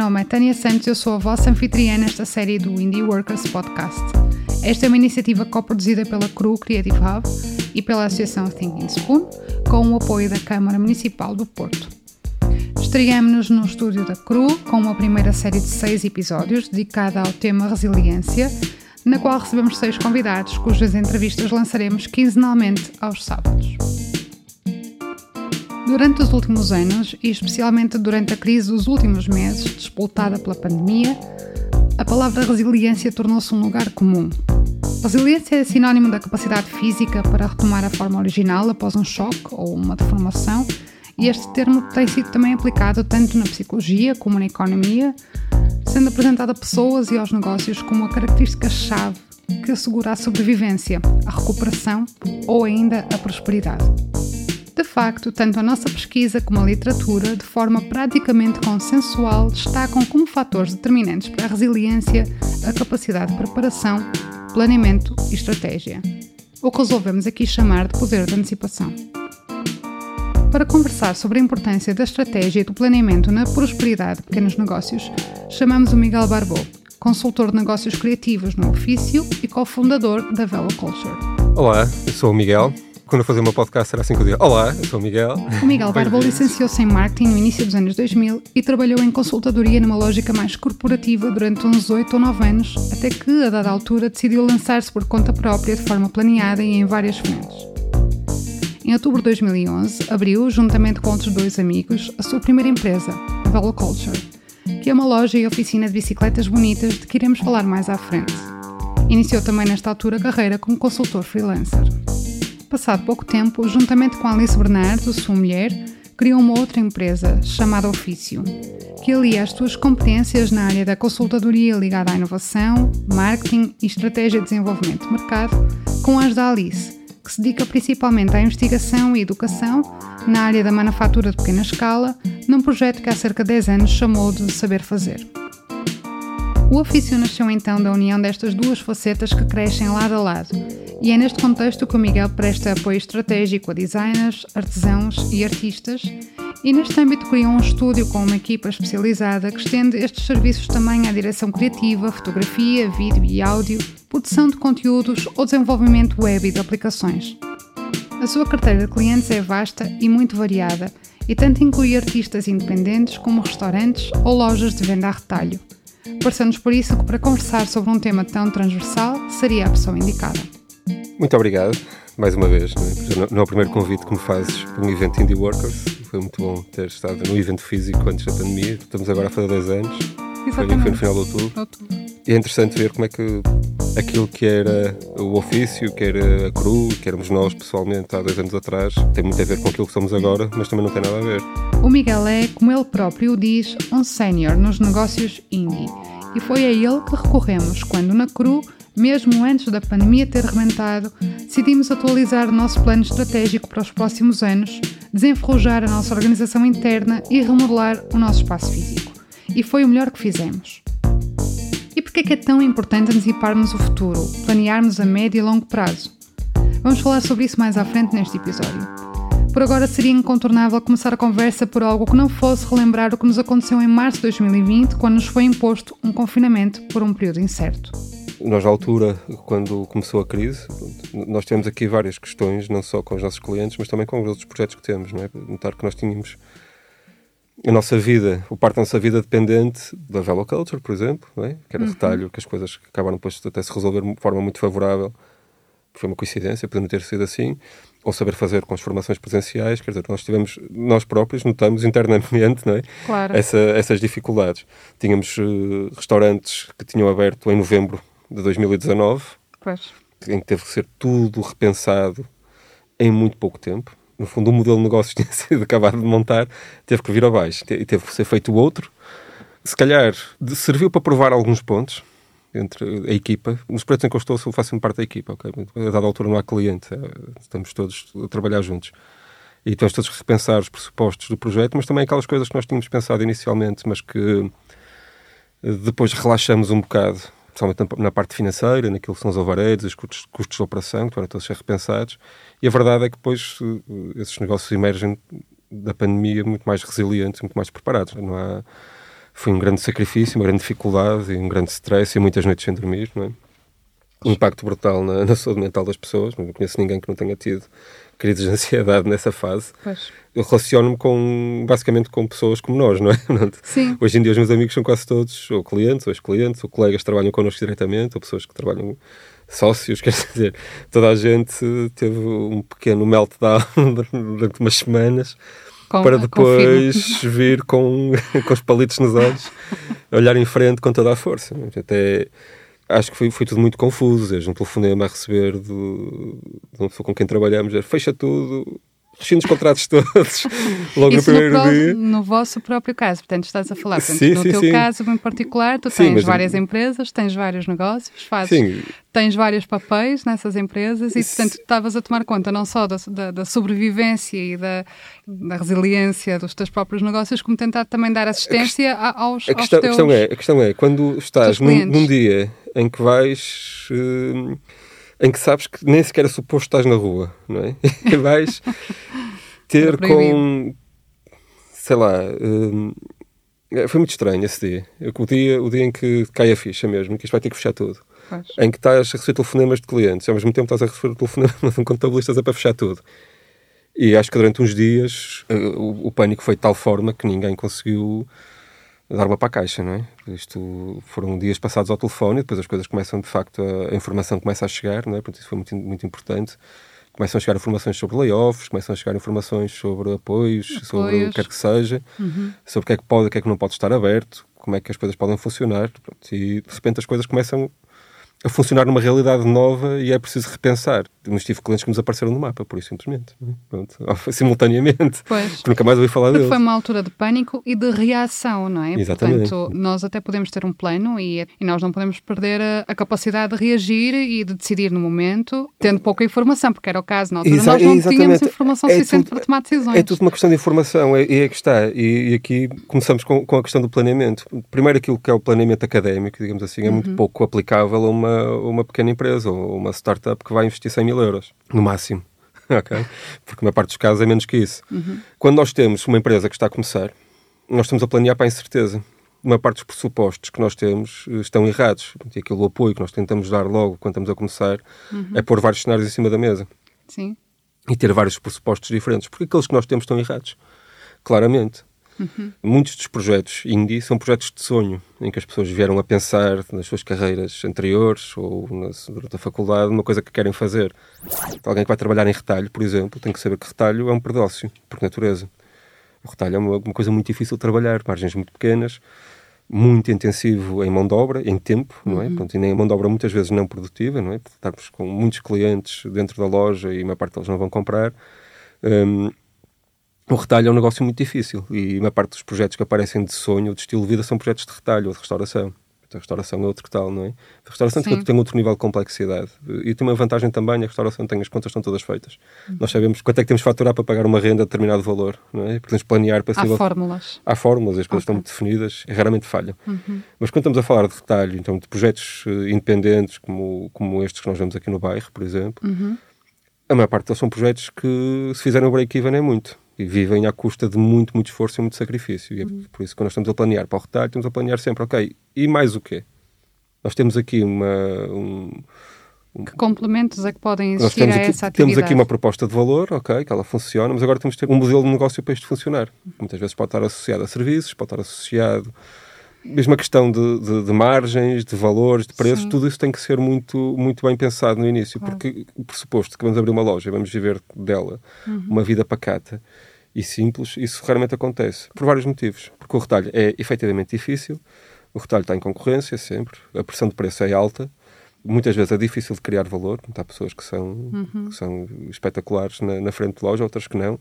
Nome é Tânia Santos e eu sou a vossa anfitriã nesta série do Indie Workers Podcast. Esta é uma iniciativa co-produzida pela CRU Creative Hub e pela Associação Thinking Spoon, com o apoio da Câmara Municipal do Porto. Estreamos-nos no estúdio da CRU com uma primeira série de seis episódios dedicada ao tema resiliência, na qual recebemos seis convidados, cujas entrevistas lançaremos quinzenalmente aos sábados. Durante os últimos anos, e especialmente durante a crise dos últimos meses, despoltada pela pandemia, a palavra resiliência tornou-se um lugar comum. Resiliência é sinónimo da capacidade física para retomar a forma original após um choque ou uma deformação, e este termo tem sido também aplicado tanto na psicologia como na economia, sendo apresentado a pessoas e aos negócios como uma característica-chave que assegura a sobrevivência, a recuperação ou ainda a prosperidade. De facto, tanto a nossa pesquisa como a literatura, de forma praticamente consensual, destacam como fatores determinantes para a resiliência a capacidade de preparação, planeamento e estratégia, o que resolvemos aqui chamar de poder de antecipação. Para conversar sobre a importância da estratégia e do planeamento na prosperidade de pequenos negócios, chamamos o Miguel Barbot, consultor de negócios criativos no ofício e cofundador da Velo Culture. Olá, eu sou o Miguel, quando eu fazer uma podcast será assim que eu digo Olá, eu sou o Miguel. O Miguel Barba licenciou-se em marketing no início dos anos 2000 e trabalhou em consultadoria numa lógica mais corporativa durante uns 8 ou 9 anos, até que, a dada altura, decidiu lançar-se por conta própria de forma planeada e em várias frentes. Em outubro de 2011, abriu, juntamente com outros dois amigos, a sua primeira empresa, a Velo Culture, que é uma loja e oficina de bicicletas bonitas de que iremos falar mais à frente. Iniciou também nesta altura a carreira como consultor freelancer. Passado pouco tempo, juntamente com Alice Bernardo, sua mulher, criou uma outra empresa chamada Ofício, que alia as suas competências na área da consultadoria ligada à inovação, marketing e estratégia de desenvolvimento de mercado com as da Alice, que se dedica principalmente à investigação e educação na área da manufatura de pequena escala, num projeto que há cerca de 10 anos chamou de Saber Fazer. O ofício nasceu então da união destas duas facetas que crescem lado a lado, e é neste contexto que o Miguel presta apoio estratégico a designers, artesãos e artistas, e neste âmbito criou um estúdio com uma equipa especializada que estende estes serviços também à direção criativa, fotografia, vídeo e áudio, produção de conteúdos ou desenvolvimento web e de aplicações. A sua carteira de clientes é vasta e muito variada, e tanto inclui artistas independentes como restaurantes ou lojas de venda a retalho. Parecendo-nos por isso que para conversar sobre um tema tão transversal seria a pessoa indicada. Muito obrigado, mais uma vez. Não é, não é o primeiro convite que me fazes para um evento Indie Workers. Foi muito bom ter estado no evento físico antes da pandemia. Estamos agora a fazer 10 anos. Foi, foi, no final de outubro. outubro. E é interessante ver como é que aquilo que era o ofício, que era a CRU, que éramos nós pessoalmente há dois anos atrás, tem muito a ver com aquilo que somos agora, mas também não tem nada a ver. O Miguel é, como ele próprio diz, um sénior nos negócios indie. E foi a ele que recorremos quando na CRU, mesmo antes da pandemia ter rebentado, decidimos atualizar o nosso plano estratégico para os próximos anos, desenferrujar a nossa organização interna e remodelar o nosso espaço físico. E foi o melhor que fizemos. E por que é que é tão importante anteciparmos o futuro, planearmos a médio e longo prazo? Vamos falar sobre isso mais à frente neste episódio. Por agora seria incontornável começar a conversa por algo que não fosse relembrar o que nos aconteceu em março de 2020, quando nos foi imposto um confinamento por um período incerto. Nós, na altura, quando começou a crise, nós temos aqui várias questões, não só com os nossos clientes, mas também com os outros projetos que temos. Não é? Notar que nós tínhamos a nossa vida, o parte da nossa vida dependente da Velo Culture, por exemplo, é? que era uhum. retalho, que as coisas acabaram depois até se resolver de forma muito favorável. Foi uma coincidência, podendo ter sido assim. Ou saber fazer com as formações presenciais, quer dizer, nós tivemos, nós próprios notamos internamente é? claro. Essa, essas dificuldades. Tínhamos uh, restaurantes que tinham aberto em novembro de 2019, pois. em que teve que ser tudo repensado em muito pouco tempo no fundo, o modelo de negócios tinha sido acabado de montar, teve que vir abaixo e teve que ser feito outro. Se calhar serviu para provar alguns pontos entre a equipa. Nos projetos em que eu estou, eu faço parte da equipa. Okay? A dada altura não há cliente, é, estamos todos a trabalhar juntos. E temos todos que repensar os pressupostos do projeto, mas também aquelas coisas que nós tínhamos pensado inicialmente, mas que eh, depois relaxamos um bocado principalmente na parte financeira, naquilo que são os alvaredos, os custos, custos de operação, que foram todos ser repensados. E a verdade é que depois eh, esses negócios emergem da pandemia muito mais resilientes, muito mais preparados. Não há, foi um grande sacrifício, uma grande dificuldade, um grande stress e muitas noites sem dormir, não é? Um impacto brutal na, na saúde mental das pessoas. Não conheço ninguém que não tenha tido crises de ansiedade nessa fase. Pois. Eu relaciono-me com, basicamente com pessoas como nós, não é? Sim. Hoje em dia os meus amigos são quase todos ou clientes, ou ex-clientes, ou colegas que trabalham connosco diretamente, ou pessoas que trabalham sócios, quer dizer, toda a gente teve um pequeno meltdown durante umas semanas Com- para depois confirmo. vir com, com os palitos nos olhos, olhar em frente com toda a força. Até acho que foi, foi tudo muito confuso. Desde um telefonema a receber de, de uma pessoa com quem trabalhamos, fecha tudo, rescinde os contratos todos, logo no Isso no, primeiro pró- dia. no vosso próprio caso, portanto, estás a falar. Portanto, Sim, no sim, teu sim. caso em particular, tu tens várias empresas, tens vários negócios, fazes, tens vários papéis nessas empresas e, portanto, estavas a tomar conta não só da, da- da sobrevivência e da, da resiliência dos teus próprios negócios, como tentar também dar assistência a- aos, A questão, aos a teus... questão é, a questão é, quando estás num, num dia em que vais, hum, em que sabes que nem sequer é suposto estás na rua, não é? E vais ter com, sei lá, hum, é, foi muito estranho esse dia. O dia, o dia em que cai a ficha mesmo, que isto vai ter que fechar tudo. Pois. Em que estás a receber telefonemas de clientes, ao mesmo tempo estás a receber telefonemas de um contabilista a para fechar tudo. E acho que durante uns dias eh, o, o pânico foi de tal forma que ninguém conseguiu dar uma para a caixa, não é? Isto foram dias passados ao telefone e depois as coisas começam, de facto, a, a informação começa a chegar, não é? Portanto, isso foi muito, muito importante. Começam a chegar informações sobre layoffs, começam a chegar informações sobre apoios, sobre o Apoios. que quer que seja, sobre o que é que pode o que é que não pode estar aberto, como é que as coisas podem funcionar. Pronto, e de repente as coisas começam a funcionar numa realidade nova e é preciso repensar. Mas tive clientes que nos apareceram no mapa, por isso simplesmente. é? Pronto, simultaneamente. Pois. Nunca mais ouvi falar Porque deles. foi uma altura de pânico e de reação, não é? Exatamente. Portanto, nós até podemos ter um plano e, e nós não podemos perder a, a capacidade de reagir e de decidir no momento, tendo pouca informação, porque era o caso na altura. Exa- nós não exatamente. tínhamos informação É suficiente tudo- para tomar decisões. É tudo uma questão de informação, é, é que está. E, e aqui começamos com, com a questão do planeamento. Primeiro, aquilo que é o planeamento académico, digamos assim, é Uhum. muito pouco aplicável a uma, uma pequena empresa ou uma startup que vai investir 100 mil euros, no máximo. ok? Porque, na parte dos casos, é menos que isso. Uhum. Quando nós temos uma empresa que está a começar, nós estamos a planear para a incerteza. Uma parte dos pressupostos que nós temos eh, estão errados. E aquele apoio que nós tentamos dar logo quando estamos a começar Uhum. é pôr vários cenários em cima da mesa Sim. e ter vários pressupostos diferentes, porque aqueles que nós temos estão errados, claramente. Muitos dos projetos indie são projetos de sonho, em que as pessoas vieram a pensar nas suas carreiras anteriores ou na, durante a faculdade numa coisa que querem fazer. Alguém que vai trabalhar em retalho, por exemplo, tem que saber que retalho é um predócio, por natureza. O retalho é uma, uma coisa muito difícil de trabalhar, margens muito pequenas, muito intensivo em mão de obra, em tempo, não é? Portanto, e nem a mão de obra muitas vezes não produtiva, não é? Porque Estarmos com muitos clientes dentro da loja e uma parte deles não vão comprar. Hum, o retalho é um negócio muito difícil e uma parte dos projetos que aparecem de sonho, de estilo de vida, são projetos de retalho ou de restauração. A restauração é outro que tal, não é? A restauração Sim. tem outro nível de complexidade. E tem uma vantagem também, a restauração tem as contas estão todas feitas. Nós sabemos quanto é que temos de faturar para pagar uma renda a determinado valor, não é? Podemos planear para Há nível fórmulas. há fórmulas, as coisas Ok. estão muito definidas e raramente falham. Mas quando estamos a falar de retalho, então de projetos eh, independentes, como, como estes que nós vemos aqui no bairro, por exemplo, a maior parte deles são projetos que, se fizerem o break-even, é muito. E vivem à custa de muito, muito esforço e muito sacrifício. E é por isso que quando nós estamos a planear para o retalho, estamos a planear sempre, ok, e mais o quê? Nós temos aqui uma, um, Que complementos é que podem nós existir temos a aqui, essa atividade? temos aqui uma proposta de valor, ok, que ela funciona, mas agora temos que ter um modelo de negócio para isto funcionar. Muitas vezes pode estar associado a serviços, pode estar associado. Mesmo a questão de, de- de margens, de valores, de preços, Sim. tudo isso tem que ser muito, muito bem pensado no início, Claro. porque o pressuposto que vamos abrir uma loja e vamos viver dela Uhum. uma vida pacata e simples, isso raramente acontece, por vários motivos. Porque o retalho é efetivamente difícil, o retalho está em concorrência sempre, a pressão de preço é alta, muitas vezes é difícil de criar valor, há pessoas que são, Uhum. que são espetaculares na, na frente de loja, outras que não.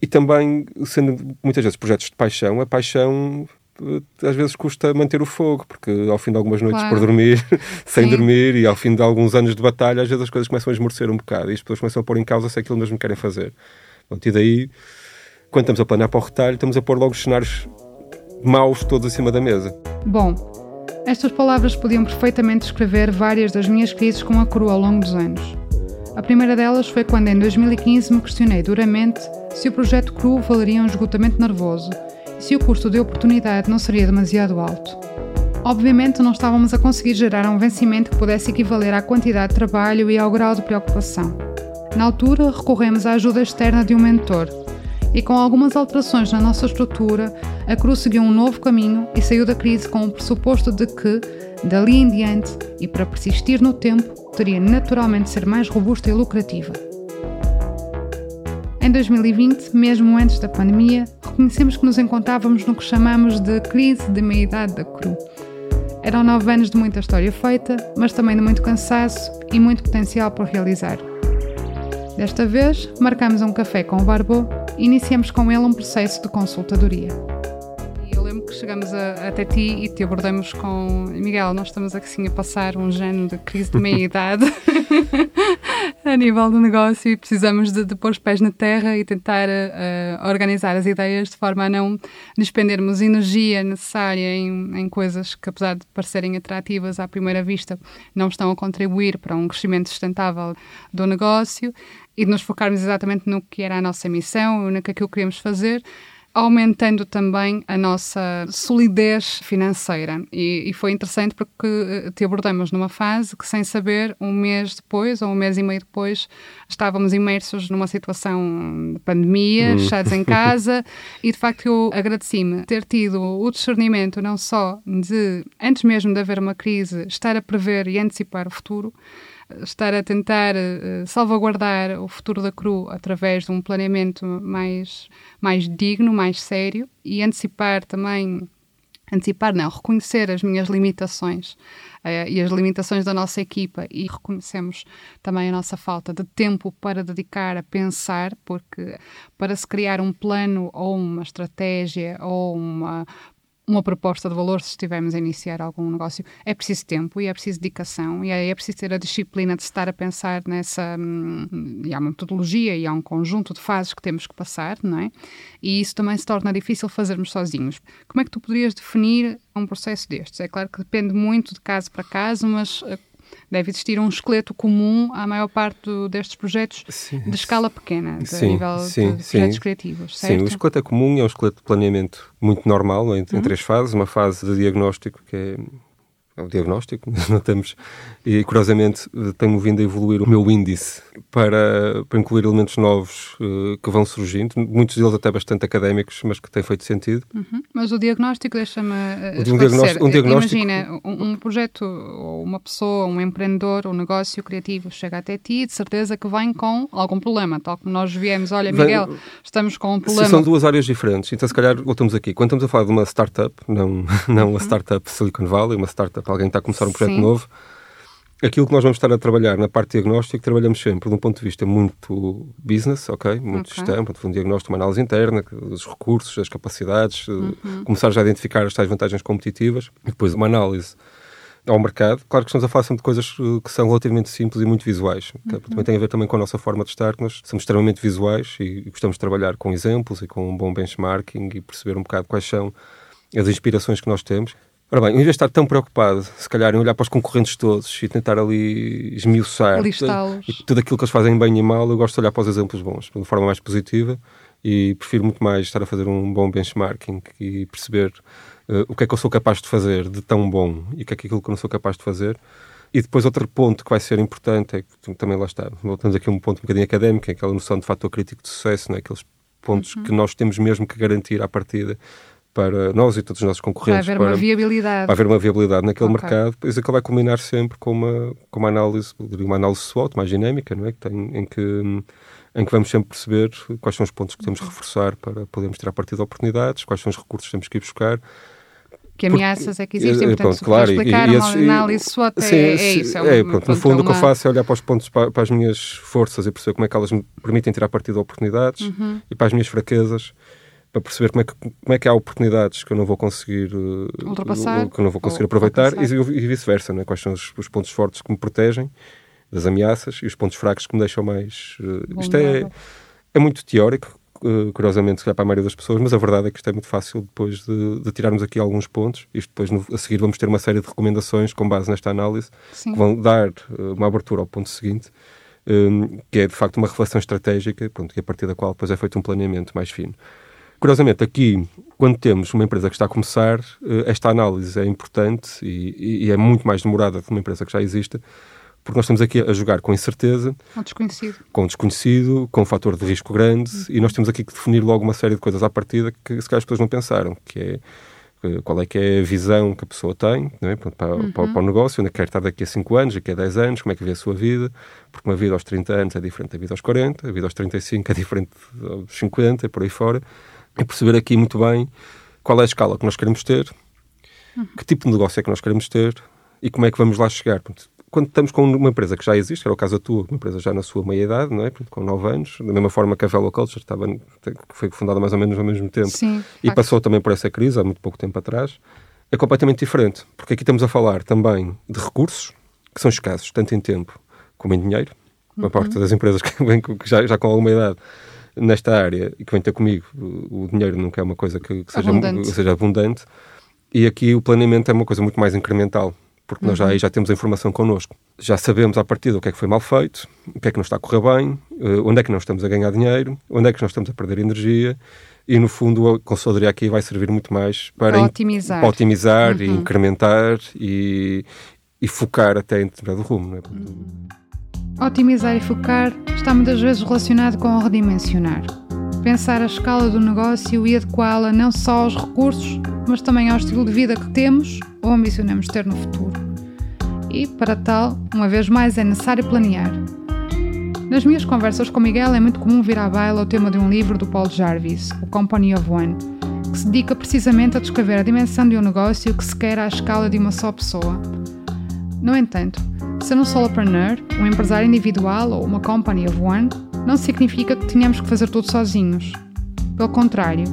E também, sendo muitas vezes projetos de paixão, a paixão eh, às vezes custa manter o fogo, porque ao fim de algumas noites Claro. por dormir, sem Sim. dormir, e ao fim de alguns anos de batalha, às vezes as coisas começam a esmorecer um bocado e as pessoas começam a pôr em causa se é aquilo mesmo que querem fazer. Pronto, e daí, quando estamos a planear para o retalho, estamos a pôr logo os cenários maus todos acima da mesa. Bom, estas palavras podiam perfeitamente descrever várias das minhas crises com a coroa ao longo dos anos. A primeira delas foi quando em 2015 me questionei duramente se o projeto CRU valeria um esgotamento nervoso e se o custo de oportunidade não seria demasiado alto. Obviamente não estávamos a conseguir gerar um vencimento que pudesse equivaler à quantidade de trabalho e ao grau de preocupação. Na altura, recorremos à ajuda externa de um mentor, e com algumas alterações na nossa estrutura, a CRU seguiu um novo caminho e saiu da crise com o pressuposto de que, dali em diante, e para persistir no tempo, teria naturalmente de ser mais robusta e lucrativa. Em 2020, mesmo antes da pandemia, reconhecemos que nos encontrávamos no que chamamos de crise de meia-idade da CRU. Eram nove anos de muita história feita, mas também de muito cansaço e muito potencial por realizar. Desta vez, marcamos um café com o Barbo e iniciamos com ele um processo de consultadoria. Que chegamos a, até ti e te abordamos com Miguel, nós estamos assim a passar um género de crise de meia-idade a nível do negócio e precisamos de, de pôr os pés na terra e tentar uh, organizar as ideias de forma a não despendermos energia necessária em, em coisas que, apesar de parecerem atrativas à primeira vista, não estão a contribuir para um crescimento sustentável do negócio e de nos focarmos exatamente no que era a nossa missão, no que que queríamos fazer aumentando também a nossa solidez financeira. E, e, foi interessante porque eh, te abordamos numa fase que, sem saber, um mês depois ou um mês e meio depois, estávamos imersos numa situação de pandemia, hum. fechados em casa, e de facto eu agradeci-me ter tido o discernimento não só de, antes mesmo de haver uma crise, estar a prever e antecipar o futuro estar a tentar uh, salvaguardar o futuro da CRU através de um planeamento mais, mais digno, mais sério e antecipar também antecipar não, reconhecer as minhas limitações uh, e as limitações da nossa equipa. E reconhecemos também a nossa falta de tempo para dedicar a pensar, porque para se criar um plano ou uma estratégia ou uma uma proposta de valor se estivermos a iniciar algum negócio. É preciso tempo e é preciso dedicação e é, preciso ter a disciplina de estar a pensar nessa. Hum, e há uma metodologia e há um conjunto de fases que temos que passar, não é? E isso também se torna difícil fazermos sozinhos. Como é que tu poderias definir um processo destes? É claro que depende muito de caso para caso, mas eh, deve existir um esqueleto comum à maior parte do, destes projetos sim, de escala pequena, de sim, nível sim, de projetos criativos, certo? Sim, o esqueleto é comum, é um esqueleto de planeamento muito normal, é? em, uhum. em três fases. Uma fase de diagnóstico, que é é o diagnóstico, não temos, e curiosamente tenho vindo a evoluir o meu índice para, para incluir elementos novos uh, que vão surgindo, muitos deles até bastante académicos, mas que têm feito sentido. Uhum. Mas o diagnóstico, deixa-me uh, um diagnóstico, um diagnóstico... Imagina, um, um, projeto, ou uma pessoa, um empreendedor, um negócio criativo chega até ti e de certeza que vem com algum problema, tal como nós viemos, olha Miguel, vem, estamos com um problema. São duas áreas diferentes, então se calhar voltamos aqui. Quando estamos a falar de uma startup, não, não uhum. a startup Silicon Valley, uma startup para alguém que está a começar um projeto Sim. novo, aquilo que nós vamos estar a trabalhar na parte de diagnóstico, trabalhamos sempre de um ponto de vista muito business, ok? Muito okay. gestão, um diagnóstico, uma análise interna, dos recursos, das capacidades, uhum. começar já a identificar as tais vantagens competitivas, e depois uma análise ao mercado. Claro que estamos a falar sempre de coisas eh, que são relativamente simples e muito visuais. Uhum. Também tem a ver também com a nossa forma de estar, que nós somos extremamente visuais e gostamos de trabalhar com exemplos e com um bom benchmarking e perceber um bocado quais são as inspirações que nós temos. Ora bem, em vez de estar tão preocupado, se calhar, em olhar para os concorrentes todos e tentar ali esmiuçar tudo aquilo que eles fazem bem e mal, eu gosto de olhar para os exemplos bons, de uma forma mais positiva e prefiro muito mais estar a fazer um bom benchmarking e perceber uh, o que é que eu sou capaz de fazer de tão bom e o que é que aquilo que eu não sou capaz de fazer. E depois outro ponto que vai ser importante é que também lá está, voltamos aqui a um ponto um bocadinho académico, é aquela noção de fator crítico de sucesso, né? aqueles pontos uhum. que nós temos mesmo que garantir à partida para nós e todos os nossos concorrentes. Vai haver para, uma viabilidade. Vai haver uma viabilidade naquele okay. mercado, depois aquilo vai culminar sempre com uma, com uma análise, uma análise SWOT mais dinâmica, não é? que tem, em, que, em que vamos sempre perceber quais são os pontos que temos de reforçar para podermos tirar partido de oportunidades, quais são os recursos que temos que ir buscar. Que ameaças é que existem, portanto, pronto, claro, explicar e, análise SWOT é, sim, é, é isso. É, é pronto, no fundo, uma... o que eu faço é olhar para os pontos, para, para, as minhas forças e perceber como é que elas me permitem tirar partido de oportunidades uhum. e para as minhas fraquezas para perceber como é, que, como é que há oportunidades que eu não vou conseguir uh, ultrapassar, que eu não vou conseguir aproveitar e, e vice-versa, né? quais são os, os, pontos fortes que me protegem das ameaças e os pontos fracos que me deixam mais. Uh, isto é, é muito teórico, uh, curiosamente, se para a maioria das pessoas, mas a verdade é que isto é muito fácil depois de, de tirarmos aqui alguns pontos. Isto depois, no, a seguir, vamos ter uma série de recomendações com base nesta análise Sim. que vão dar uh, uma abertura ao ponto seguinte um, que é de facto uma reflexão estratégica, pronto, e a partir da qual depois é feito um planeamento mais fino. Curiosamente, aqui, quando temos uma empresa que está a começar, uh, esta análise é importante e, e, é muito mais demorada que uma empresa que já existe, porque nós estamos aqui a jogar com incerteza, com desconhecido, com desconhecido, com um fator de risco grande, uhum. e nós temos aqui que definir logo uma série de coisas à partida que se calhar as pessoas não pensaram, que é qual é que é a visão que a pessoa tem é? para, uhum. para, para, o negócio, onde é que quer estar daqui a 5 anos, daqui a 10 anos, como é que vê a sua vida, porque uma vida aos 30 anos é diferente da vida aos 40, a vida aos 35 é diferente aos 50 e por aí fora, e perceber aqui muito bem qual é a escala que nós queremos ter, uhum. que tipo de negócio é que nós queremos ter e como é que vamos lá chegar quando estamos com uma empresa que já existe, que era o caso da tua, uma empresa já na sua meia-idade, não é? Com 9 anos, da mesma forma que a Velo Culture estava, foi fundada mais ou menos ao mesmo tempo Sim, e passou também por essa crise há muito pouco tempo atrás, é completamente diferente. Porque aqui estamos a falar também de recursos que são escassos, tanto em tempo como em dinheiro. Uma uhum. parte das empresas que já, já com alguma idade nesta área e que vem ter comigo, o dinheiro nunca é uma coisa que, que seja, abundante. seja abundante. E aqui o planeamento é uma coisa muito mais incremental porque uhum. nós já, uhum. aí já temos a informação connosco. Já sabemos à partida o que é que foi mal feito, o que é que não está a correr bem, uh, onde é que nós estamos a ganhar dinheiro, onde é que nós estamos a perder energia e, no fundo, a consultoria aqui vai servir muito mais para, para otimizar, para otimizar uhum. e incrementar e, e, focar até em determinado rumo. É? Otimizar e focar está muitas vezes relacionado com o redimensionar. Pensar a escala do negócio e adequá-la não só aos recursos, mas também ao estilo de vida que temos ou ambicionamos ter no futuro. E, para tal, uma vez mais é necessário planear. Nas minhas conversas com Miguel é muito comum vir à baila o tema de um livro do Paul Jarvis, O Company of One, que se dedica precisamente a descrever a dimensão de um negócio que se quer à escala de uma só pessoa. No entanto, ser um solopreneur, um empresário individual ou uma company of one, não significa que tenhamos que fazer tudo sozinhos. Pelo contrário,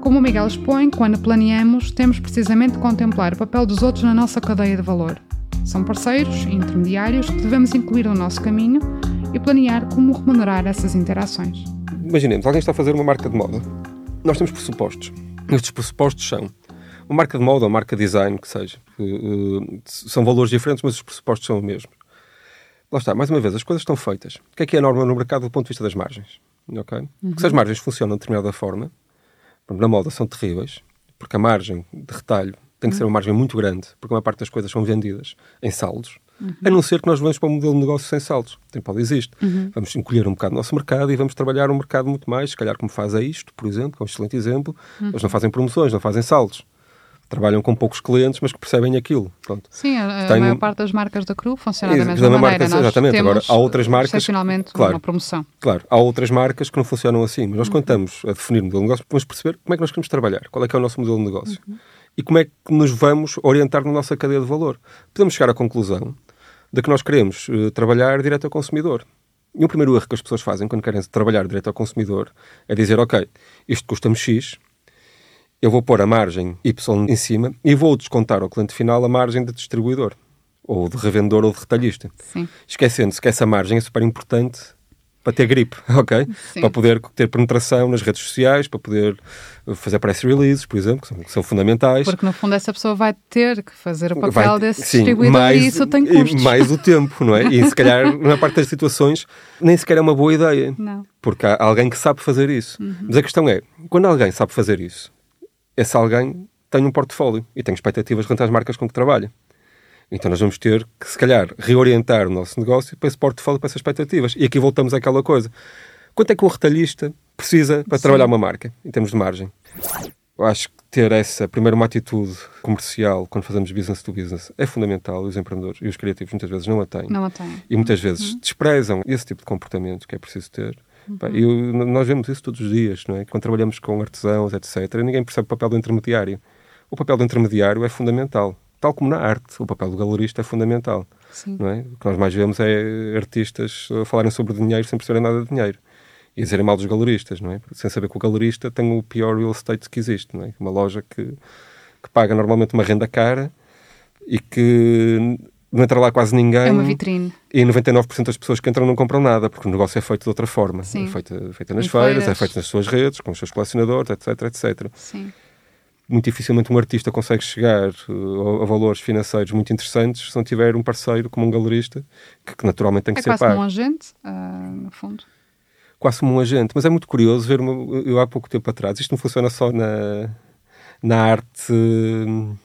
como o Miguel expõe, quando planeamos, temos precisamente de contemplar o papel dos outros na nossa cadeia de valor. São parceiros e intermediários que devemos incluir no nosso caminho e planear como remunerar essas interações. Imaginemos, alguém está a fazer uma marca de moda. Nós temos pressupostos. Estes pressupostos são uma marca de moda ou marca design, que seja. Uh, são valores diferentes, mas os pressupostos são os mesmos. Lá está, mais uma vez, as coisas estão feitas. O que é que é a norma no mercado do ponto de vista das margens? Okay? Uhum. Se as margens funcionam de determinada forma, na moda são terríveis, porque a margem de retalho tem que ser uma margem muito grande, porque uma parte das coisas são vendidas em saldos, uhum. a não ser que nós vamos para um modelo de negócio sem saldos. Tem pode existe. Uhum. Vamos encolher um bocado o nosso mercado e vamos trabalhar um mercado muito mais, se calhar como faz a isto, por exemplo, que é um excelente exemplo. Uhum. Eles não fazem promoções, não fazem saldos trabalham com poucos clientes, mas que percebem aquilo. Pronto. Sim, a, a maior parte das marcas da Cru funciona da mesma maneira. Marca, exatamente. Agora, há outras marcas... Excepcionalmente, claro, uma promoção. Claro, há outras marcas que não funcionam assim, mas nós uhum. quando estamos a definir o modelo de negócio, vamos perceber como é que nós queremos trabalhar, qual é que é o nosso modelo de negócio uhum. e como é que nos vamos orientar na nossa cadeia de valor. Podemos chegar à conclusão de que nós queremos uh, trabalhar direto ao consumidor. E o primeiro erro que as pessoas fazem quando querem trabalhar direto ao consumidor é dizer, ok, isto custa-me X, eu vou pôr a margem Y em cima e vou descontar ao cliente final a margem de distribuidor, ou de revendedor ou de retalhista. Esquecendo-se que essa margem é super importante para ter gripe, ok? Sim. Para poder ter penetração nas redes sociais, para poder fazer press releases, por exemplo, que são, que são fundamentais. Porque no fundo essa pessoa vai ter que fazer o papel vai, desse sim, distribuidor mais, e isso tem custos. Mais o tempo, não é? E se calhar, na parte das situações, nem sequer é uma boa ideia. Não. Porque há alguém que sabe fazer isso. Uhum. Mas a questão é, quando alguém sabe fazer isso, esse alguém tem um portfólio e tem expectativas quanto às marcas com que trabalha. Então nós vamos ter que, se calhar, reorientar o nosso negócio para esse portfólio, para essas expectativas. E aqui voltamos àquela coisa. Quanto é que o retalhista precisa para Sim. trabalhar uma marca, em termos de margem? Eu acho que ter essa, primeiro, uma atitude comercial quando fazemos business to business é fundamental. Os empreendedores e os criativos muitas vezes não a têm. Não a têm. E muitas vezes uhum. desprezam esse tipo de comportamento que é preciso ter. Uhum. nós vemos isso todos os dias, não é? Quando trabalhamos com artesãos, etc., ninguém percebe o papel do intermediário. O papel do intermediário é fundamental. Tal como na arte, o papel do galerista é fundamental. Sim. Não é? O que nós mais vemos é artistas falarem sobre dinheiro sem perceberem nada de dinheiro. E dizerem mal dos galeristas, não é? Sem saber que o galerista tem o pior real estate que existe, não é? Uma loja que, que paga normalmente uma renda cara e que não entra lá quase ninguém. É uma vitrine. E 99% das pessoas que entram não compram nada, porque o negócio é feito de outra forma. Sim. É feito, é feito nas feiras, feiras, é feito nas suas redes, com os seus colecionadores, etc, etc. Sim. muito dificilmente um artista consegue chegar uh, a, valores financeiros muito interessantes se não tiver um parceiro como um galerista, que, que naturalmente tem que é ser pago. É quase como um agente, uh, no fundo. Quase como um agente, mas é muito curioso ver, uma, eu há pouco tempo atrás, isto não funciona só na, na arte uh,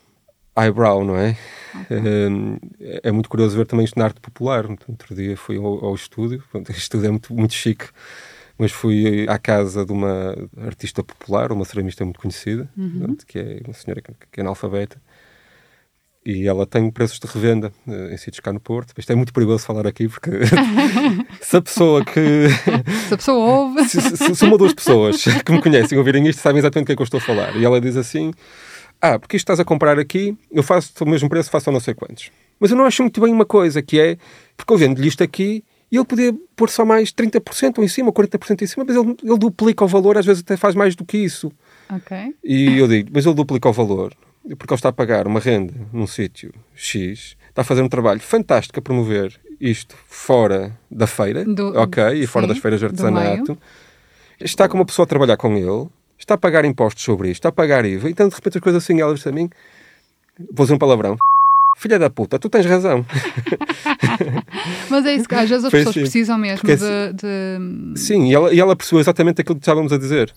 eyebrow, não é? Okay. É muito curioso ver também isto na arte popular. Outro dia fui ao, ao estúdio, o estúdio é muito, muito chique, mas fui à casa de uma artista popular, uma ceramista muito conhecida, uhum. que é uma senhora que é analfabeta, e ela tem preços de revenda uh, em sítios cá no Porto. Isto é muito perigoso falar aqui, porque se a pessoa que. se a pessoa ouve. se, se, se, uma ou duas pessoas que me conhecem ouvirem isto sabem exatamente o que é que eu estou a falar. E ela diz assim: Ah, porque isto estás a comprar aqui, eu faço o mesmo preço, faço a não sei quantos. Mas eu não acho muito bem uma coisa, que é, porque eu vendo-lhe isto aqui e ele podia pôr só mais 30% ou em cima, ou 40% em cima, mas ele, ele duplica o valor, às vezes até faz mais do que isso. Ok. E eu digo, mas ele duplica o valor porque ele está a pagar uma renda num sítio X, está a fazer um trabalho fantástico a promover isto fora da feira, do, ok, e fora sim, das feiras de artesanato. Está com uma pessoa a trabalhar com ele, está a pagar impostos sobre isto, está a pagar IVA, então de repente as coisas assim, elas a mim, vou dizer um palavrão, filha da puta, tu tens razão. Mas é isso que às vezes as Foi pessoas assim, precisam mesmo de, de, Sim, e ela, e ela percebeu exatamente aquilo que estávamos a dizer.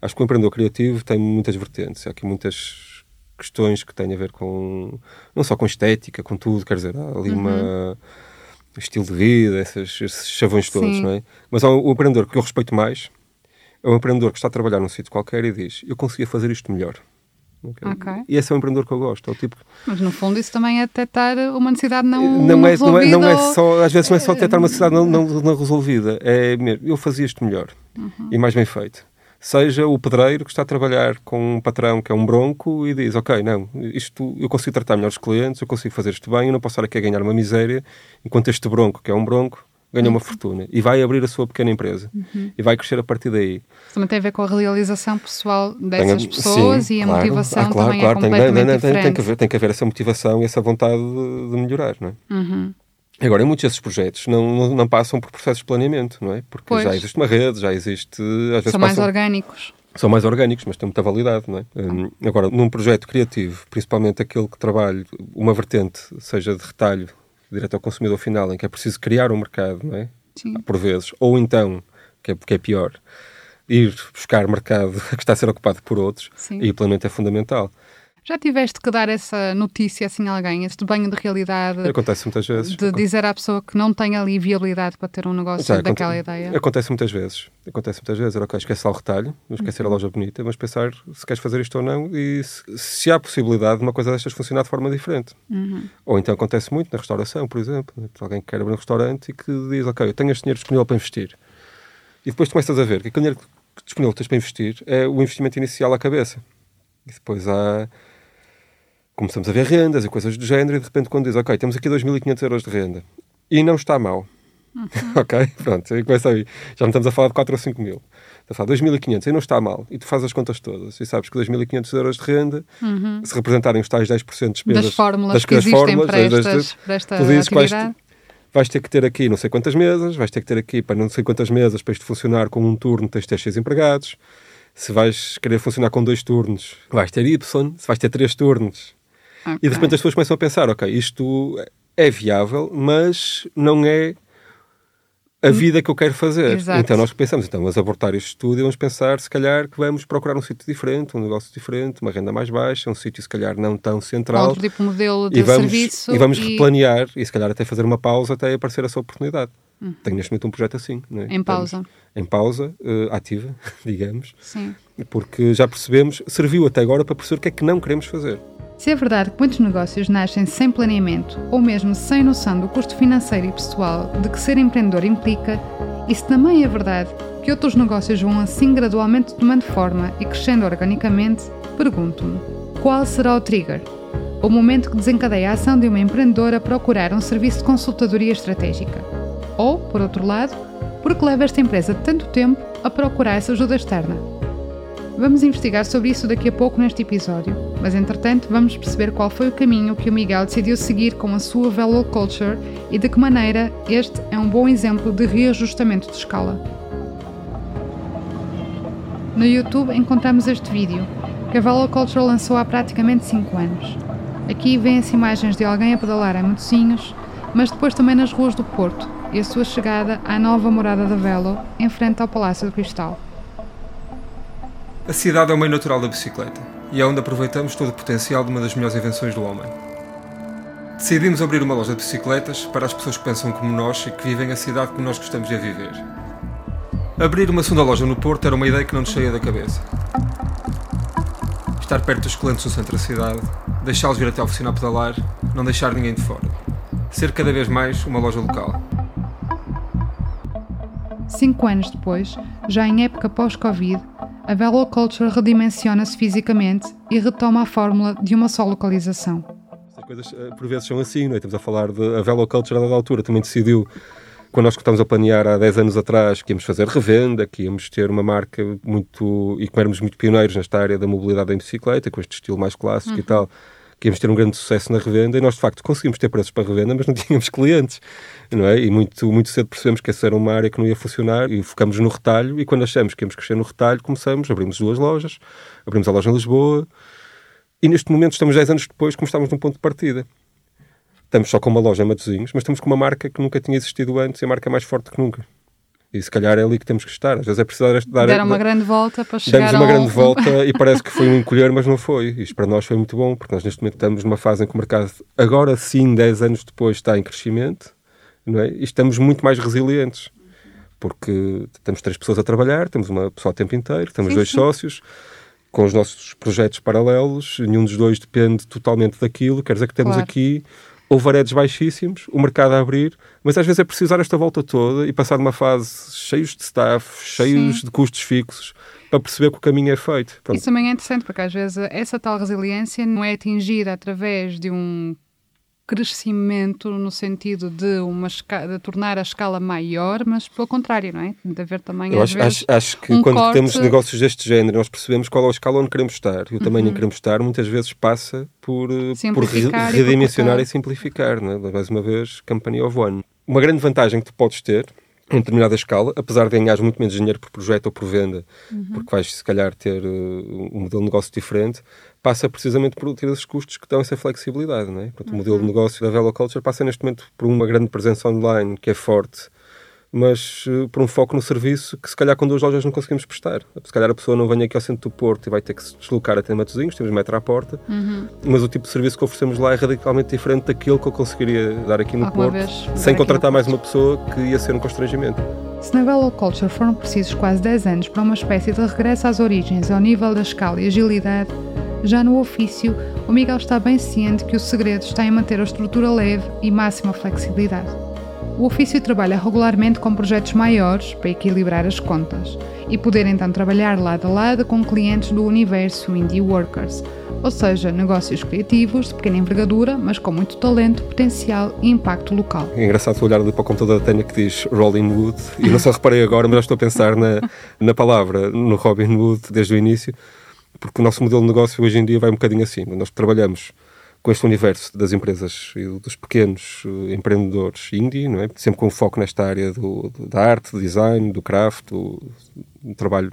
Acho que o empreendedor criativo tem muitas vertentes, há aqui muitas questões que têm a ver com não só com estética, com tudo, quer dizer, há ali uhum. uma estilo de vida, esses, esses chavões todos, Sim. não é? Mas há o empreendedor que eu respeito mais é o empreendedor que está a trabalhar num sítio qualquer e diz eu conseguia fazer isto melhor. Okay? Okay. E esse é o empreendedor que eu gosto. É o tipo... Mas no fundo isso também é detectar uma necessidade não, não, é, não, é, não é só, às vezes não é só detectar uma necessidade não, não, não resolvida. É mesmo, eu fazia isto melhor uhum. e mais bem feito seja o pedreiro que está a trabalhar com um patrão que é um bronco e diz, ok, não, isto eu consigo tratar melhor os clientes, eu consigo fazer isto bem, eu não posso estar aqui a ganhar uma miséria, enquanto este bronco, que é um bronco, ganha uma fortuna e vai abrir a sua pequena empresa uhum. e vai crescer a partir daí. Isso também tem a ver com a realização pessoal dessas Tenho, pessoas sim, e a claro, motivação ah, claro, também claro, é completamente tem, tem, tem, que haver, tem que haver essa motivação e essa vontade de, de melhorar, não é? Uhum. Agora, muitos desses projetos não, não, não, passam por processos de planeamento, não é? Porque pois. já existe uma rede, já existe... Às vezes São mais orgânicos. São mais orgânicos, mas têm muita validade, não é? Um, agora, num projeto criativo, principalmente aquele que trabalha uma vertente, seja de retalho, direto ao consumidor final, em que é preciso criar um mercado, não é? Sim. Por vezes. Ou então, que é, que é pior, ir buscar mercado que está a ser ocupado por outros, Sim. e o planeamento é fundamental. Já tiveste que dar essa notícia assim a alguém, este banho de realidade? Acontece muitas vezes. De dizer à pessoa que não tem ali viabilidade para ter um negócio Já, daquela acontece, ideia? Acontece muitas vezes. Acontece muitas vezes. Era ok, esquece lá o retalho, não esquecer uhum. a loja bonita, mas pensar se queres fazer isto ou não e se, se há possibilidade de uma coisa destas funcionar de forma diferente. Uhum. Ou então acontece muito na restauração, por exemplo. Alguém que quer abrir um restaurante e que diz, ok, eu tenho este dinheiro disponível para investir. E depois começas a ver que aquele dinheiro disponível que tens para investir é o investimento inicial à cabeça. E depois há começamos a ver rendas e coisas do género, e de repente, quando diz, ok, temos aqui 2.500 euros de renda e não está mal, uhum. ok? Pronto, aí começa aí. Já não estamos a falar de 4 ou 5 mil. Estamos a falar de 2.500 e não está mal. E tu fazes as contas todas e sabes que 2.500 euros de renda, uhum. se representarem os tais 10% de despesas das fórmulas das, que existem fórmulas, para, estas, das, para esta tu dizes atividade. Vais, vais ter que ter aqui não sei quantas mesas, vais ter que ter aqui para não sei quantas mesas para isto funcionar com um turno, tens de ter X empregados. Se vais querer funcionar com dois turnos, vais ter Y. Se vais ter três turnos, Okay. E de repente as pessoas começam a pensar: ok, isto é viável, mas não é a vida que eu quero fazer. Exato. Então nós pensamos, então vamos abortar este estudo e vamos pensar, se calhar, que vamos procurar um sítio diferente, um negócio diferente, uma renda mais baixa, um sítio, se calhar, não tão central. Outro tipo de modelo de e vamos, serviço. E vamos e... replanear e, se calhar, até fazer uma pausa até aparecer essa oportunidade. Hum. Tenho neste momento um projeto assim. É? Em pausa. Estamos em pausa, uh, ativa, digamos. Sim. Porque já percebemos, serviu até agora para perceber o que é que não queremos fazer. Se é verdade que muitos negócios nascem sem planeamento ou mesmo sem noção do custo financeiro e pessoal de que ser empreendedor implica, isso também é verdade que outros negócios vão assim gradualmente tomando forma e crescendo organicamente, pergunto-me: qual será o trigger? O momento que desencadeia a ação de uma empreendedora procurar um serviço de consultadoria estratégica? Ou, por outro lado, porque leva esta empresa tanto tempo a procurar essa ajuda externa? Vamos investigar sobre isso daqui a pouco neste episódio, mas entretanto vamos perceber qual foi o caminho que o Miguel decidiu seguir com a sua Value Culture e de que maneira este é um bom exemplo de reajustamento de escala. No YouTube encontramos este vídeo. que a Velo Culture lançou há praticamente 5 anos. Aqui vêem-se imagens de alguém a pedalar em motocinhos, mas depois também nas ruas do Porto e a sua chegada à nova morada da Velo, em frente ao Palácio do Cristal. A cidade é o meio natural da bicicleta e é onde aproveitamos todo o potencial de uma das melhores invenções do homem. Decidimos abrir uma loja de bicicletas para as pessoas que pensam como nós e que vivem a cidade como nós gostamos de a viver. Abrir uma segunda loja no Porto era uma ideia que não nos saía da cabeça. Estar perto dos clientes no centro da cidade, deixá-los vir até a oficina a pedalar, não deixar ninguém de fora. Ser cada vez mais uma loja local. Cinco anos depois, já em época pós-Covid, a Velo Culture redimensiona-se fisicamente e retoma a fórmula de uma só localização coisas eh, por vezes são assim, não é? Estamos a falar de a Velo Culture da altura, também decidiu quando nós estávamos a planear há 10 anos atrás que íamos fazer revenda, que íamos ter uma marca muito e que éramos muito pioneiros nesta área da mobilidade em bicicleta, com este estilo mais clássico uhum. e tal, que íamos ter um grande sucesso na revenda e nós de facto conseguimos ter preços para revenda, mas não tínhamos clientes, não é? E muito, muito cedo percebemos que essa era uma área que não ia funcionar e focamos no retalho e quando achamos que íamos crescer no retalho, começamos, abrimos duas lojas, abrimos a loja em Lisboa, e neste momento estamos 10 anos depois, como estávamos num ponto de partida. Estamos só com uma loja em Matosinhos, mas estamos com uma marca que nunca tinha existido antes e a marca é mais forte que nunca. E se calhar é ali que temos que estar. Às vezes é preciso dar... Deram uma grande volta para chegar Demos uma grande volta e parece que foi um encolher, mas não foi. Isto para nós foi muito bom, porque nós neste momento estamos numa fase em que o mercado, agora sim, 10 anos depois, está em crescimento, não é? E estamos muito mais resilientes. Porque temos três pessoas a trabalhar, temos uma pessoa o tempo inteiro, temos sim, dois sim. sócios com os nossos projetos paralelos, nenhum dos dois depende totalmente daquilo, quer dizer que temos claro. aqui overheads baixíssimos, o mercado a abrir, mas às vezes é preciso dar esta volta toda e passar de uma fase cheios de staff, cheios Sim. de custos fixos, para perceber que o caminho é feito. Pronto. Isso também é interessante, porque às vezes essa tal resiliência não é atingida através de um crescimento no sentido de, uma de tornar a escala maior, mas pelo contrário, não é? De haver também. Eu acho, acho, acho, que um quando corte... temos negócios deste género, nós percebemos qual é a escala onde queremos estar e o tamanho uhum. em que queremos estar, muitas vezes passa por, eh, por redimensionar e, e, simplificar, não é? Mais uma vez, Company of One. Uma grande vantagem que tu podes ter em determinada escala, apesar de ganhar muito menos dinheiro por projeto ou por venda, uhum. porque vais se calhar ter uh, um modelo de negócio diferente, passa precisamente por ter esses custos que dão essa flexibilidade. Não é? Portanto, uhum. O modelo de uhum. negócio da Velo Culture passa neste momento por uma grande presença online que é forte, mas uh, por um foco no serviço que se calhar com duas lojas não conseguimos prestar. Se calhar a pessoa não vem aqui ao centro do Porto e vai ter que se deslocar até Matosinhos, temos metro à porta, uhum. mas o tipo de serviço que oferecemos lá é radicalmente diferente daquilo que eu conseguiria dar aqui no Alguma Porto, sem contratar mais uma pessoa que ia ser um constrangimento. Se na Velo Culture foram precisos quase 10 anos para uma espécie de regresso às origens ao nível da escala e agilidade, já no ofício, o Miguel está bem ciente que o segredo está em manter a estrutura leve e máxima flexibilidade. O ofício trabalha regularmente com projetos maiores para equilibrar as contas e poder então trabalhar lado a lado com clientes do universo indie workers, ou seja, negócios criativos de pequena envergadura, mas com muito talento, potencial e impacto local. É engraçado olhar para o computador da Tânia que diz Rolling Wood, e não só reparei agora, mas já estou a pensar na, na palavra, no Robin Wood, desde o início, porque o nosso modelo de negócio hoje em dia vai um bocadinho assim. Nós trabalhamos com este universo das empresas e dos pequenos uh, empreendedores indie, não é? sempre com foco nesta área do, da arte, do design, do craft, do, do, trabalho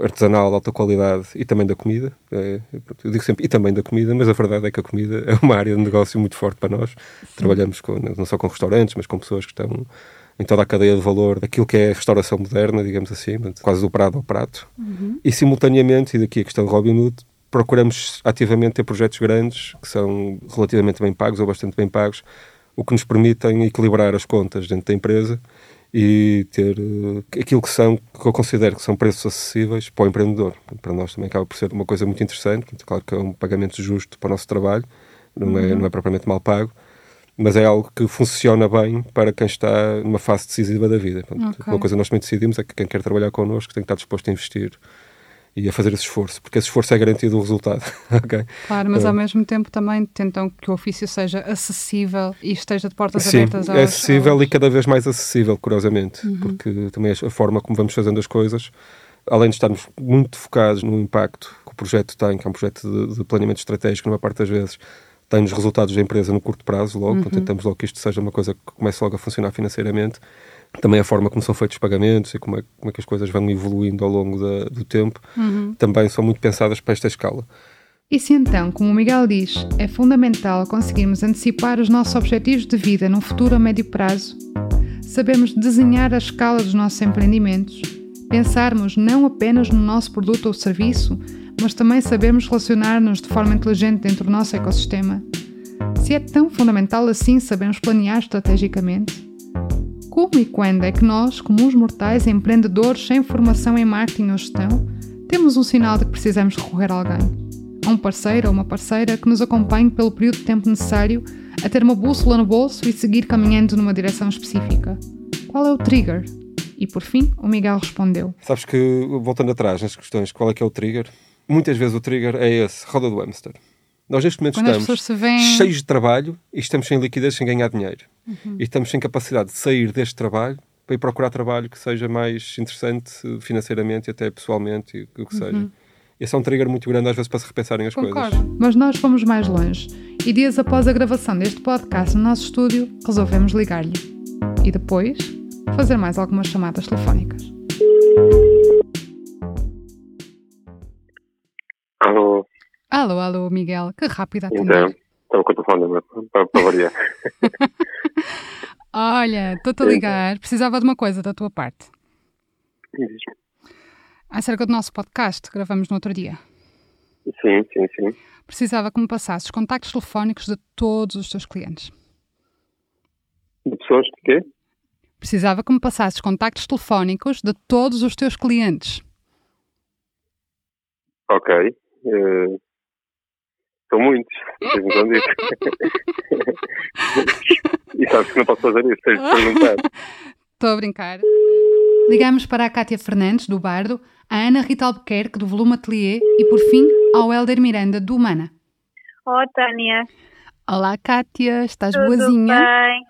artesanal de alta qualidade e também da comida. É, eu digo sempre e também da comida, mas a verdade é que a comida é uma área de negócio muito forte para nós. Trabalhamos com, não só com restaurantes, mas com pessoas que estão em toda a cadeia de valor daquilo que é a restauração moderna, digamos assim, quase do prato ao prato. Uhum. E simultaneamente, e daqui a questão de Robin Hood, procuramos ativamente ter projetos grandes que são relativamente bem pagos ou bastante bem pagos, o que nos permitem equilibrar as contas dentro da empresa e ter uh, aquilo que são, que eu considero que são preços acessíveis para o empreendedor. Para nós também acaba por ser uma coisa muito interessante, claro que é um pagamento justo para o nosso trabalho, não, é, uhum. não é propriamente mal pago, mas é algo que funciona bem para quem está numa fase decisiva da vida. okay. Uma coisa que nós também decidimos é que quem quer trabalhar connosco tem que estar disposto a investir e a fazer esse esforço, porque esse esforço é garantido o resultado. okay? Claro, mas uh, ao mesmo tempo também tentam que o ofício seja acessível e esteja de portas sim, abertas aos... é acessível aos... e cada vez mais acessível, curiosamente, uhum. porque também a forma como vamos fazendo as coisas, além de estarmos muito focados no impacto que o projeto tem, que é um projeto de, de planeamento estratégico, numa parte das vezes, tem os resultados da empresa no curto prazo logo, uhum. tentamos logo que isto seja uma coisa que comece logo a funcionar financeiramente, também a forma como são feitos os pagamentos e como é, como é que as coisas vão evoluindo ao longo da, do tempo, uhum. também são muito pensadas para esta escala. E se então, como o Miguel diz, é fundamental conseguirmos antecipar os nossos objetivos de vida num futuro a médio prazo, sabermos desenhar a escala dos nossos empreendimentos, pensarmos não apenas no nosso produto ou serviço, mas também sabermos relacionar-nos de forma inteligente dentro do nosso ecossistema. Se é tão fundamental assim sabermos planear estrategicamente, como e quando é que nós, comuns mortais empreendedores sem formação em marketing ou gestão, temos um sinal de que precisamos recorrer a alguém? A um parceiro ou uma parceira que nos acompanhe pelo período de tempo necessário a ter uma bússola no bolso e seguir caminhando numa direção específica? Qual é o trigger? E por fim, o Miguel respondeu. Sabes que, voltando atrás nas questões, qual é que é o trigger? Muitas vezes o trigger é esse, roda do hamster. Nós neste momento Quando estamos veem... cheios de trabalho e estamos sem liquidez, sem ganhar dinheiro. Uhum. E estamos sem capacidade de sair deste trabalho para ir procurar trabalho que seja mais interessante financeiramente e até pessoalmente e o que uhum. seja. Esse é um trigger muito grande às vezes para se repensarem as Concordo. coisas. Mas nós fomos mais longe e dias após a gravação deste podcast no nosso estúdio, resolvemos ligar-lhe. E depois, fazer mais algumas chamadas telefónicas. Alô? Alô, alô, Miguel. Que rápido atender. Então, estava com o telefone para, para variar. Olha, estou-te a ligar. Precisava de uma coisa da tua parte. Acerca do nosso podcast que gravamos no outro dia. Sim, sim, sim. Precisava que me passasses contactos telefónicos de todos os teus clientes. De pessoas que quê? Precisava que me passasses contactos telefónicos de todos os teus clientes. Ok. Uh, são muitos, vocês me disso. e sabes que não posso fazer isso, tens de perguntar. Estou a brincar. Ligamos para a Cátia Fernandes, do Bardo, a Ana Rita Albuquerque, do Volume Atelier e, por fim, ao Helder Miranda, do Humana. Olá, Tânia. Olá, Kátia, estás Tudo boazinha?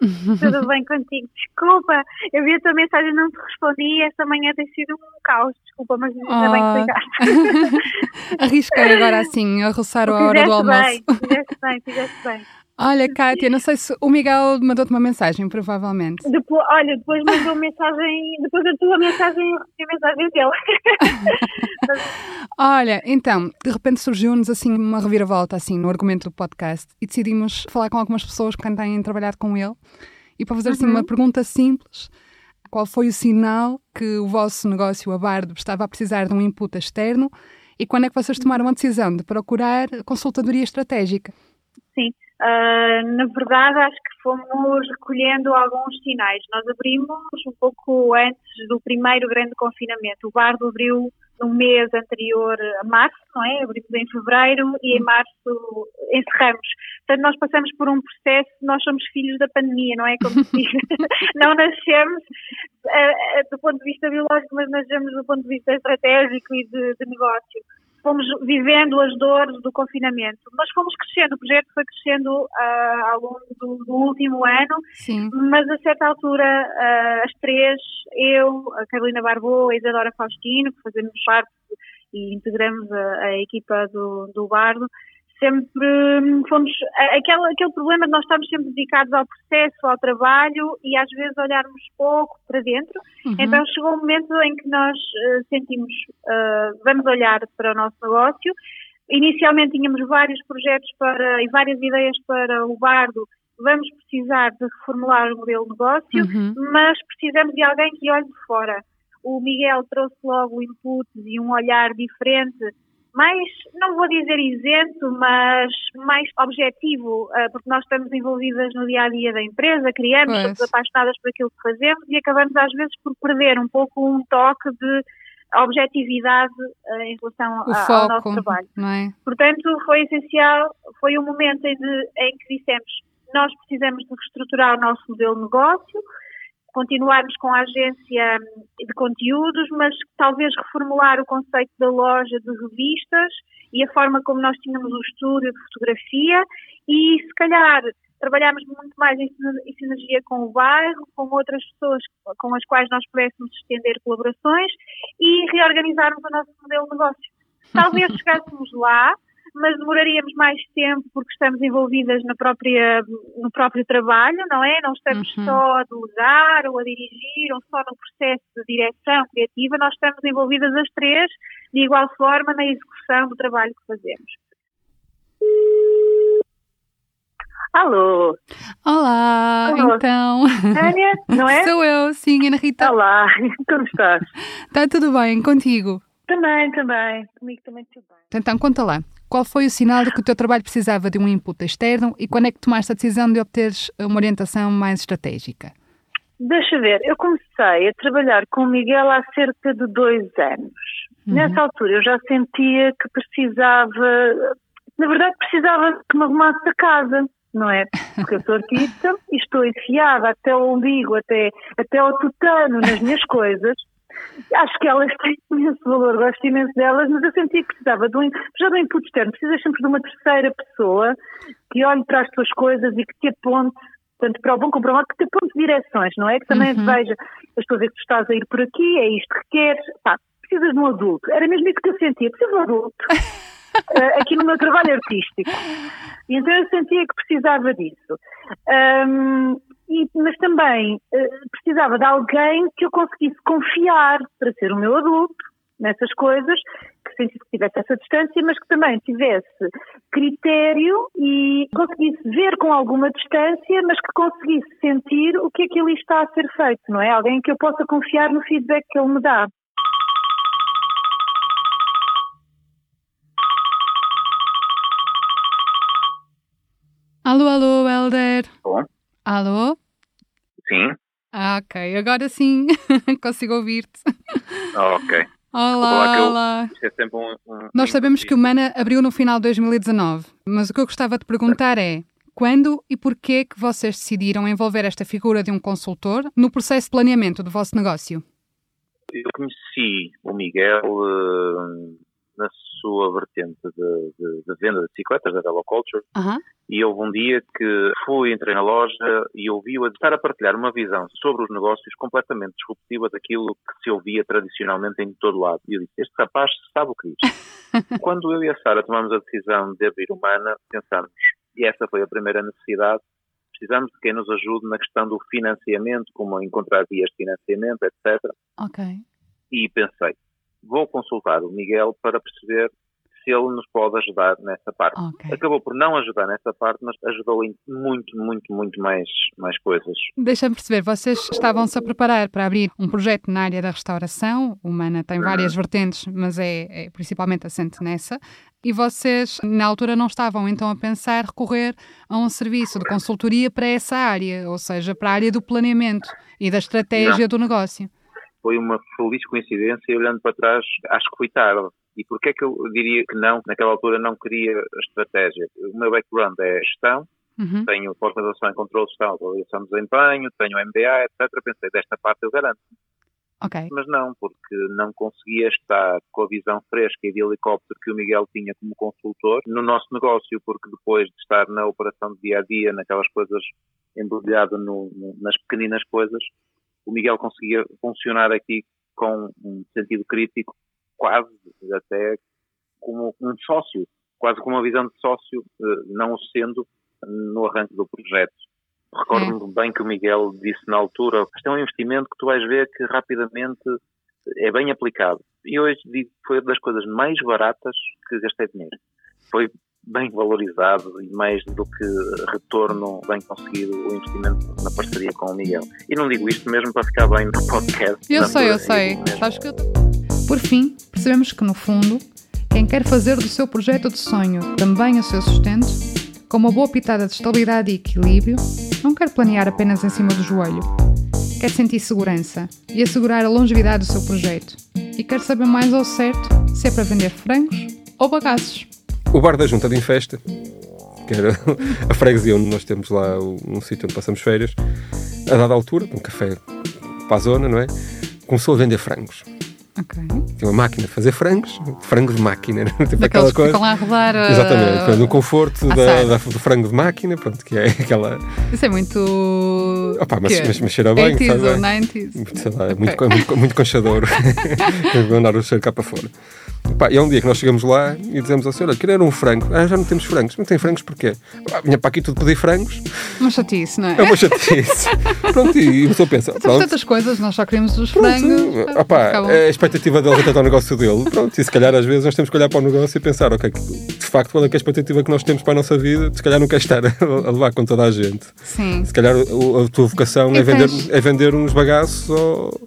Tudo bem, tudo bem contigo. Desculpa, eu vi a tua mensagem e não te respondi e esta manhã tem sido um caos. Desculpa, mas ainda oh. bem que ligaste. Arrisquei agora assim, a roçar a hora do almoço. Bem, fizeste bem, fizeste bem. Olha, Kátia, não sei se o Miguel mandou-te uma mensagem, provavelmente. Depois, olha, depois mandou mensagem, depois da tua mensagem, recebi a mensagem dele. olha, então, de repente surgiu-nos assim uma reviravolta assim no argumento do podcast e decidimos falar com algumas pessoas que têm trabalhado com ele e para fazer assim uhum. uma pergunta simples. Qual foi o sinal que o vosso negócio, a Bardo, estava a precisar de um input externo e quando é que vocês tomaram a decisão de procurar consultadoria estratégica? Sim, Uh, na verdade, acho que fomos recolhendo alguns sinais. Nós abrimos um pouco antes do primeiro grande confinamento. O Bardo abriu no mês anterior a março, não é? Abrimos em fevereiro e em março encerramos. Portanto, nós passamos por um processo, nós somos filhos da pandemia, não é? Como se diz. não nascemos uh, do ponto de vista biológico, mas nascemos do ponto de vista estratégico e de, de negócio fomos vivendo as dores do confinamento. Mas fomos crescendo, o projeto foi crescendo uh, ao longo do, do, último ano, Sim. mas a certa altura, uh, as três, eu, a Carolina Barbô, a Isadora Faustino, que fazemos parte e integramos a, a equipa do, do Bardo, sempre hum, fomos aquele, aquele problema de nós estarmos sempre dedicados ao processo, ao trabalho e às vezes olharmos pouco para dentro. Uhum. Então chegou um momento em que nós uh, sentimos, uh, vamos olhar para o nosso negócio. Inicialmente tínhamos vários projetos para, e várias ideias para o Bardo. Vamos precisar de reformular o modelo de negócio, uhum. mas precisamos de alguém que olhe de fora. O Miguel trouxe logo inputs e um olhar diferente mais, não vou dizer isento, mas mais objetivo, eh, porque nós estamos envolvidas no dia a dia da empresa, criamos, pois. somos apaixonadas por aquilo que fazemos e acabamos às vezes por perder um pouco um toque de objetividade uh, em relação a, foco, ao nosso trabalho. É? Portanto, foi essencial, foi um momento em, de, em que dissemos nós precisamos de reestruturar o nosso modelo de negócio, continuarmos com a agência de conteúdos, mas talvez reformular o conceito da loja de revistas e a forma como nós tínhamos o estúdio de fotografia e se calhar trabalharmos muito mais em, sinergia com o bairro, com outras pessoas com as quais nós pudéssemos estender colaborações e reorganizarmos o nosso modelo de negócio. Talvez chegássemos lá, mas demoraríamos mais tempo porque estamos envolvidas na própria, no próprio trabalho, não é? Não estamos Uhum. só a delegar ou a dirigir ou só no processo de direção criativa, nós estamos envolvidas as três de igual forma na execução do trabalho que fazemos. Alô, Olá, Olá. então. Tânia, não é? Sou eu, sim, Ana Rita. Olá, como estás? Está tudo bem contigo? Também, também. Comigo também tudo bem. Então, conta lá. Qual foi o sinal de que o teu trabalho precisava de um input externo e quando é que tomaste a decisão de obteres uma orientação mais estratégica? Deixa ver, eu comecei a trabalhar com o Miguel há cerca de dois anos. Nessa altura eu já sentia que precisava, na verdade precisava que me arrumasse a casa, não é? Porque eu sou artista e estou enfiada até o umbigo, até, até ao tutano nas minhas coisas. Acho que elas têm imenso valor, gosto imenso delas, mas eu sentia que precisava de um, já do input externo, precisas sempre de uma terceira pessoa que olhe para as tuas coisas e que te aponte, tanto para o bom como para o mal, que te aponte direções, não é? Que também Uhum. veja, eu estou a ver que tu estás a ir por aqui, é isto que queres, pá, precisas de um adulto. Era mesmo isso que eu sentia, preciso de um adulto. eh, aqui no meu trabalho artístico. E então eu sentia que precisava disso. Ahm, e- mas também eh, precisava de alguém que eu conseguisse confiar para ser o meu adulto nessas coisas, que sentisse que tivesse essa distância, mas que também tivesse critério e conseguisse ver com alguma distância, mas que conseguisse sentir o que é que ali está a ser feito, não é? Alguém que eu possa confiar no feedback que ele me dá. Alô, alô, Helder. Bom. Alô? Sim, Ah, ok, agora sim consigo ouvir-te. Ah, ok. Olá, Olá, eu- olá. Isto é sempre um. um- Nós sabemos que o. Mana abriu no final de 2019, mas o que eu gostava de perguntar é quando e porquê que vocês decidiram envolver esta figura de um consultor no processo de planeamento do vosso negócio? Eu conheci o Miguel eh, na sua vertente de, de- de venda de bicicletas, da Velo Culture, Aham. e houve um dia que fui, entrei na loja e ouvi-o a estar a partilhar uma visão sobre os negócios completamente disruptiva daquilo que se ouvia tradicionalmente em todo lado. E eu disse: Este rapaz sabe o que diz. Quando eu e a Sara tomamos a decisão de abrir Humana, pensamos, e essa foi a primeira necessidade, precisamos de quem nos ajude na questão do financiamento, como encontrar vias de financiamento, etc. Ok. E pensei, vou consultar o Miguel para perceber se ele nos pode ajudar nessa parte. Ok. Acabou por não ajudar nessa parte, mas ajudou em muito, muito, muito mais, mais coisas. Deixa-me perceber, vocês estavam-se a preparar para abrir um projeto na área da restauração, o Mana tem várias vertentes, mas é, é principalmente assente nessa, e vocês na altura não estavam então a pensar recorrer a um serviço de consultoria para essa área, ou seja, para a área do planeamento e da estratégia do negócio. Foi uma feliz coincidência e olhando para trás, acho que fui tarde. E porquê é que eu diria que não, naquela altura não queria estratégia? O meu background é gestão, Uhum. tenho pós-graduação em controle de gestão, avaliação de desempenho, tenho MBA, etc. Pensei, desta parte eu garanto. Ok. mas não, porque não conseguia estar com a visão fresca e de helicóptero que o Miguel tinha como consultor no nosso negócio, porque depois de estar na operação de dia a dia, naquelas coisas embrulhado no, no, nas pequeninas coisas, o Miguel conseguia funcionar aqui com um sentido crítico, quase até como um sócio, quase com uma visão de sócio, eh, não o sendo no arranque do projeto. Recordo-me bem que o Miguel disse na altura: isto é um investimento que tu vais ver que rapidamente é bem aplicado. E hoje digo foi das coisas mais baratas que gastei dinheiro. Foi bem valorizado e mais do que retorno bem conseguido o investimento na parceria com o Miguel. E não digo isto mesmo para ficar bem no podcast. Eu sei, eu sei. Sabes que eu... Por fim, percebemos que no fundo, quem quer fazer do seu projeto de sonho também o seu sustento, com uma boa pitada de estabilidade e equilíbrio, não quer planear apenas em cima do joelho. Quer sentir segurança e assegurar a longevidade do seu projeto. E quer saber mais ao certo se é para vender frangos ou bagaços. O bar da Junta de Infesta, que era a freguesia onde nós temos lá um sítio onde passamos férias, a dada altura, um café para a zona, não é? Começou a vender frangos. Ok. Tinha uma máquina de fazer frangos, frangos de máquina, tipo Daqueles aquela que coisa. ficam lá a rodar. uh, Exatamente, no conforto da, da- do frango de máquina, pronto, que é aquela. Isso é muito. Opa, mas, quê? mas, mas cheira bem, 80s sabe? ou 90s. Sei lá, é Ok. muito, muito, muito conchador. Vou andar o cheiro cá para fora. Pá, e é um dia que nós chegamos lá e dizemos ao senhor, olha, querer um frango. Ah, já não temos frangos. Não tem frangos porquê? Ah, vinha para aqui tudo pedir frangos. Uma chatice, não é? É uma chatice. pronto, e a pessoa pensa, pronto. tantas coisas, nós só queremos os Pronto, frangos. é a expectativa dele relativamente ao negócio dele. Pronto, e se calhar às vezes nós temos que olhar para o negócio e pensar, ok, de facto, qual é, que é a expectativa que nós temos para a nossa vida? Se calhar não quer estar a levar com toda a gente. Sim. Se calhar o- a tua vocação E é vender, é vender uns bagaços ao,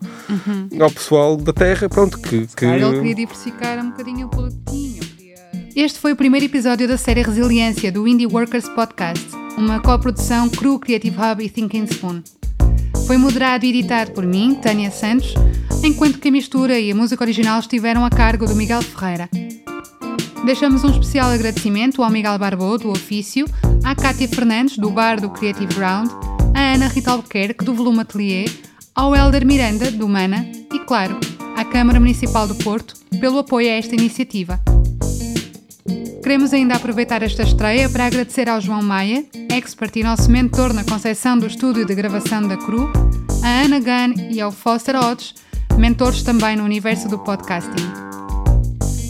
ao pessoal da terra, pronto, que, que Claro, ele queria diversificar um bocadinho o produtinho. queria- Este foi o primeiro episódio da série Resiliência do Indie Workers Podcast, uma coprodução Cru Creative Hub e Thinking Spoon. Foi moderado e editado por mim, Tânia Santos, enquanto que a mistura e a música original estiveram a cargo do Miguel Ferreira. Deixamos um especial agradecimento ao Miguel Barbô, do Ofício, à Cátia Fernandes, do Bar do Creative Ground, à Ana Rita Albuquerque, do Volume Atelier, ao Helder Miranda, do Mana e, claro, à Câmara Municipal do Porto, pelo apoio a esta iniciativa. Queremos ainda aproveitar esta estreia para agradecer ao João Maia, expert e nosso mentor na concepção do estúdio de gravação da CRU, à Ana Gunn e ao Foster Odds, mentores também no universo do podcasting.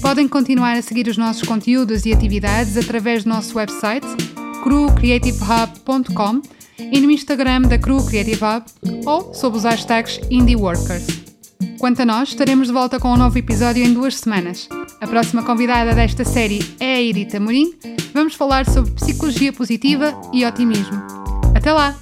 Podem continuar a seguir os nossos conteúdos e atividades através do nosso website crewcreativehub.com e no Instagram da Crew Creative Hub ou sob os hashtags IndieWorkers. Quanto a nós, estaremos de volta com um novo episódio em duas semanas. A próxima convidada desta série é a Irita Morim. Vamos falar sobre psicologia positiva e otimismo. Até lá!